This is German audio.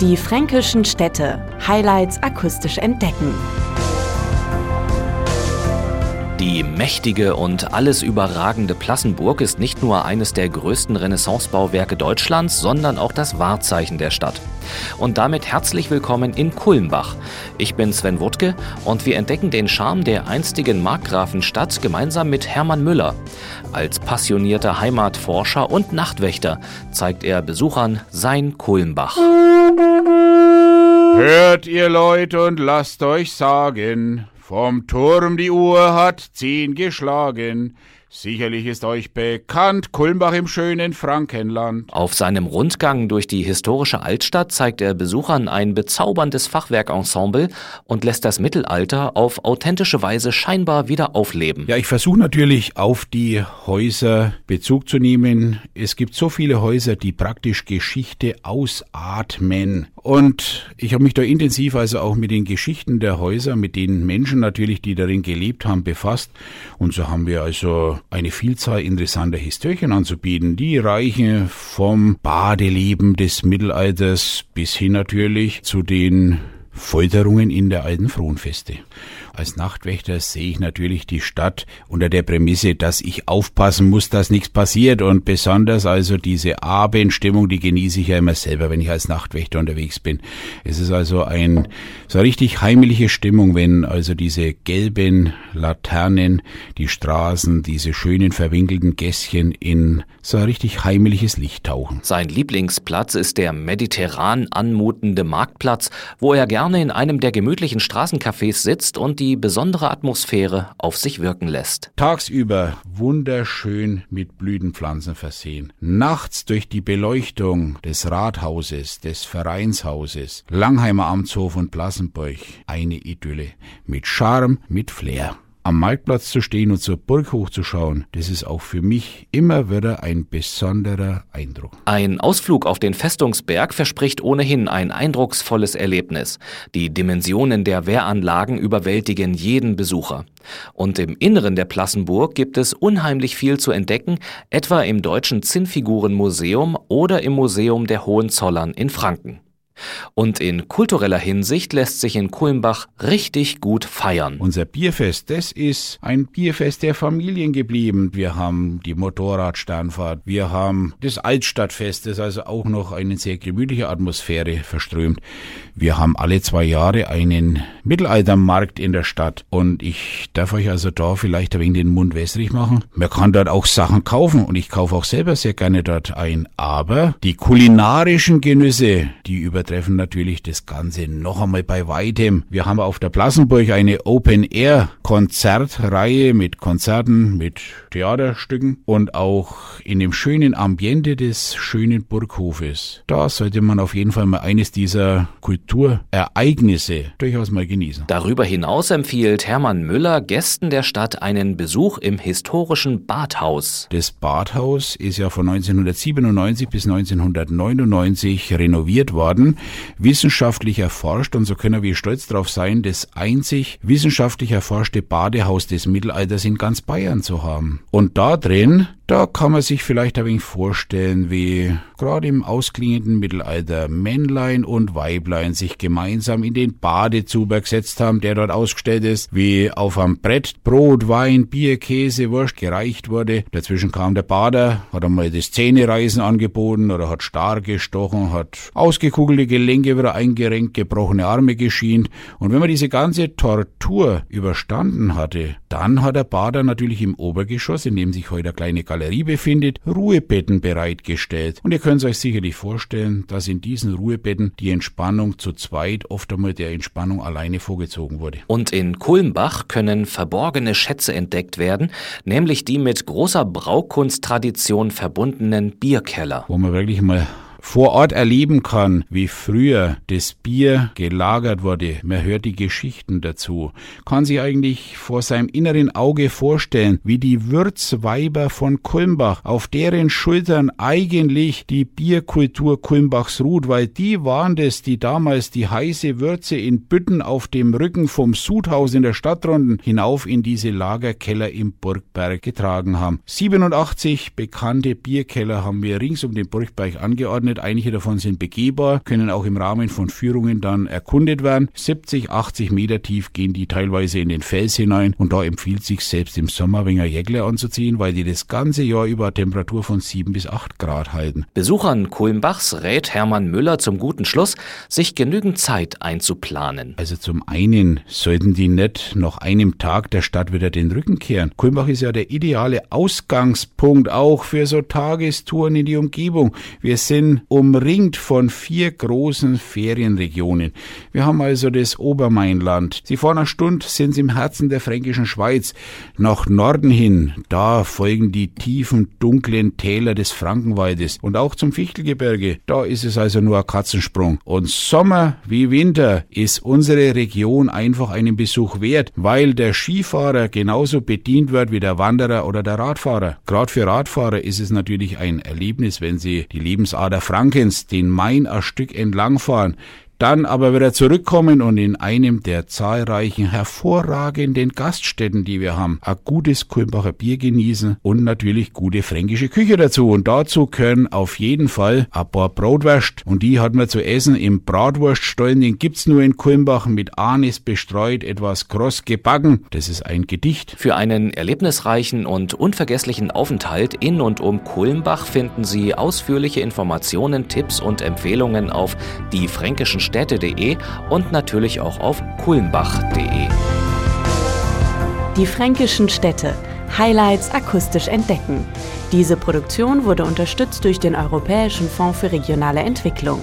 Die fränkischen Städte. Highlights akustisch entdecken. Die mächtige und alles überragende Plassenburg ist nicht nur eines der größten Renaissancebauwerke Deutschlands, sondern auch das Wahrzeichen der Stadt. Und damit herzlich willkommen in Kulmbach. Ich bin Sven Wuttke und wir entdecken den Charme der einstigen Markgrafenstadt gemeinsam mit Hermann Müller. Als passionierter Heimatforscher und Nachtwächter zeigt er Besuchern sein Kulmbach. Hört ihr Leute und lasst euch sagen, vom Turm die Uhr hat zehn geschlagen. Sicherlich ist euch bekannt Kulmbach im schönen Frankenland. Auf seinem Rundgang durch die historische Altstadt zeigt er Besuchern ein bezauberndes Fachwerkensemble und lässt das Mittelalter auf authentische Weise scheinbar wieder aufleben. Ja, ich versuche natürlich auf die Häuser Bezug zu nehmen. Es gibt so viele Häuser, die praktisch Geschichte ausatmen. Und ich habe mich da intensiv also auch mit den Geschichten der Häuser, mit den Menschen natürlich, die darin gelebt haben, befasst. Und so haben wir also eine Vielzahl interessanter Historien anzubieten. Die reichen vom Badeleben des Mittelalters bis hin natürlich zu den Folterungen in der alten Fronfeste. Als Nachtwächter sehe ich natürlich die Stadt unter der Prämisse, dass ich aufpassen muss, dass nichts passiert und besonders also diese Abendstimmung, die genieße ich ja immer selber, wenn ich als Nachtwächter unterwegs bin. Es ist also ein so richtig heimliche Stimmung, wenn also diese gelben Laternen, die Straßen, diese schönen verwinkelten Gässchen in so ein richtig heimliches Licht tauchen. Sein Lieblingsplatz ist der mediterran anmutende Marktplatz, wo er gerne in einem der gemütlichen Straßencafés sitzt und die besondere Atmosphäre auf sich wirken lässt. Tagsüber wunderschön mit Blütenpflanzen versehen. Nachts durch die Beleuchtung des Rathauses, des Vereinshauses, Langheimer Amtshof und Plassenburg eine Idylle. Mit Charme, mit Flair am Marktplatz zu stehen und zur Burg hochzuschauen, das ist auch für mich immer wieder ein besonderer Eindruck. Ein Ausflug auf den Festungsberg verspricht ohnehin ein eindrucksvolles Erlebnis. Die Dimensionen der Wehranlagen überwältigen jeden Besucher. Und im Inneren der Plassenburg gibt es unheimlich viel zu entdecken, etwa im Deutschen Zinnfigurenmuseum oder im Museum der Hohenzollern in Franken. Und in kultureller Hinsicht lässt sich in Kulmbach richtig gut feiern. Unser Bierfest, das ist ein Bierfest der Familien geblieben. Wir haben die Motorradsternfahrt, wir haben das Altstadtfest, das also auch noch eine sehr gemütliche Atmosphäre verströmt. Wir haben alle zwei Jahre einen Mittelaltermarkt in der Stadt und ich darf euch also da vielleicht ein wenig den Mund wässrig machen. Man kann dort auch Sachen kaufen und ich kaufe auch selber sehr gerne dort ein, aber die kulinarischen Genüsse, die über übertreffen natürlich das Ganze noch einmal bei weitem. Wir haben auf der Plassenburg eine Open-Air-Konzertreihe mit Konzerten, mit Theaterstücken und auch in dem schönen Ambiente des schönen Burghofes. Da sollte man auf jeden Fall mal eines dieser Kulturereignisse durchaus mal genießen. Darüber hinaus empfiehlt Hermann Müller Gästen der Stadt einen Besuch im historischen Badhaus. Das Badhaus ist ja von 1997 bis 1999 renoviert worden wissenschaftlich erforscht und so können wir stolz darauf sein, das einzig wissenschaftlich erforschte Badehaus des Mittelalters in ganz Bayern zu haben. Und da drin da kann man sich vielleicht ein wenig vorstellen, wie gerade im ausklingenden Mittelalter Männlein und Weiblein sich gemeinsam in den Badezuber gesetzt haben, der dort ausgestellt ist, wie auf einem Brett Brot, Wein, Bier, Käse, Wurst gereicht wurde. Dazwischen kam der Bader, hat einmal das Zähnereisen angeboten oder hat starr gestochen, hat ausgekugelte Gelenke wieder eingerenkt, gebrochene Arme geschient. Und wenn man diese ganze Tortur überstanden hatte, dann hat der Bader natürlich im Obergeschoss, in dem sich heute eine kleine Galerie befindet, Ruhebetten bereitgestellt. Und ihr könnt euch sicherlich vorstellen, dass in diesen Ruhebetten die Entspannung zu zweit oft einmal der Entspannung alleine vorgezogen wurde. Und in Kulmbach können verborgene Schätze entdeckt werden, nämlich die mit großer Braukunsttradition verbundenen Bierkeller. Wo man wirklich mal vor Ort erleben kann, wie früher das Bier gelagert wurde, man hört die Geschichten dazu, kann sich eigentlich vor seinem inneren Auge vorstellen, wie die Würzweiber von Kulmbach, auf deren Schultern eigentlich die Bierkultur Kulmbachs ruht, weil die waren es, die damals die heiße Würze in Bütten auf dem Rücken vom Sudhaus in der Stadtronden hinauf in diese Lagerkeller im Burgberg getragen haben. 87 bekannte Bierkeller haben wir rings um den Burgberg angeordnet geeignet. Einige davon sind begehbar, können auch im Rahmen von Führungen dann erkundet werden. 70, 80 Meter tief gehen die teilweise in den Fels hinein und da empfiehlt sich selbst im Sommer weniger Jäckle anzuziehen, weil die das ganze Jahr über Temperatur von 7 bis 8 Grad halten. Besuchern Kulmbachs rät Hermann Müller zum guten Schluss, sich genügend Zeit einzuplanen. Also zum einen sollten die nicht nach einem Tag der Stadt wieder den Rücken kehren. Kulmbach ist ja der ideale Ausgangspunkt auch für so Tagestouren in die Umgebung. Wir sind umringt von vier großen Ferienregionen. Wir haben also das Obermainland. Sie vor einer Stunde sind sie im Herzen der fränkischen Schweiz. Nach Norden hin, da folgen die tiefen, dunklen Täler des Frankenwaldes. Und auch zum Fichtelgebirge, da ist es also nur ein Katzensprung. Und Sommer wie Winter ist unsere Region einfach einen Besuch wert, weil der Skifahrer genauso bedient wird wie der Wanderer oder der Radfahrer. Gerade für Radfahrer ist es natürlich ein Erlebnis, wenn sie die Lebensader Frankens, den Main ein Stück entlangfahren dann aber wieder zurückkommen und in einem der zahlreichen hervorragenden Gaststätten, die wir haben, ein gutes Kulmbacher Bier genießen und natürlich gute fränkische Küche dazu. Und dazu können auf jeden Fall ein paar Brotwurst und die hat man zu essen im Bratwurststollen, den gibt's nur in Kulmbach mit Anis bestreut, etwas kross gebacken. Das ist ein Gedicht. Für einen erlebnisreichen und unvergesslichen Aufenthalt in und um Kulmbach finden Sie ausführliche Informationen, Tipps und Empfehlungen auf die fränkischen städte.de und natürlich auch auf kulmbach.de. Die fränkischen Städte. Highlights akustisch entdecken. Diese Produktion wurde unterstützt durch den Europäischen Fonds für regionale Entwicklung.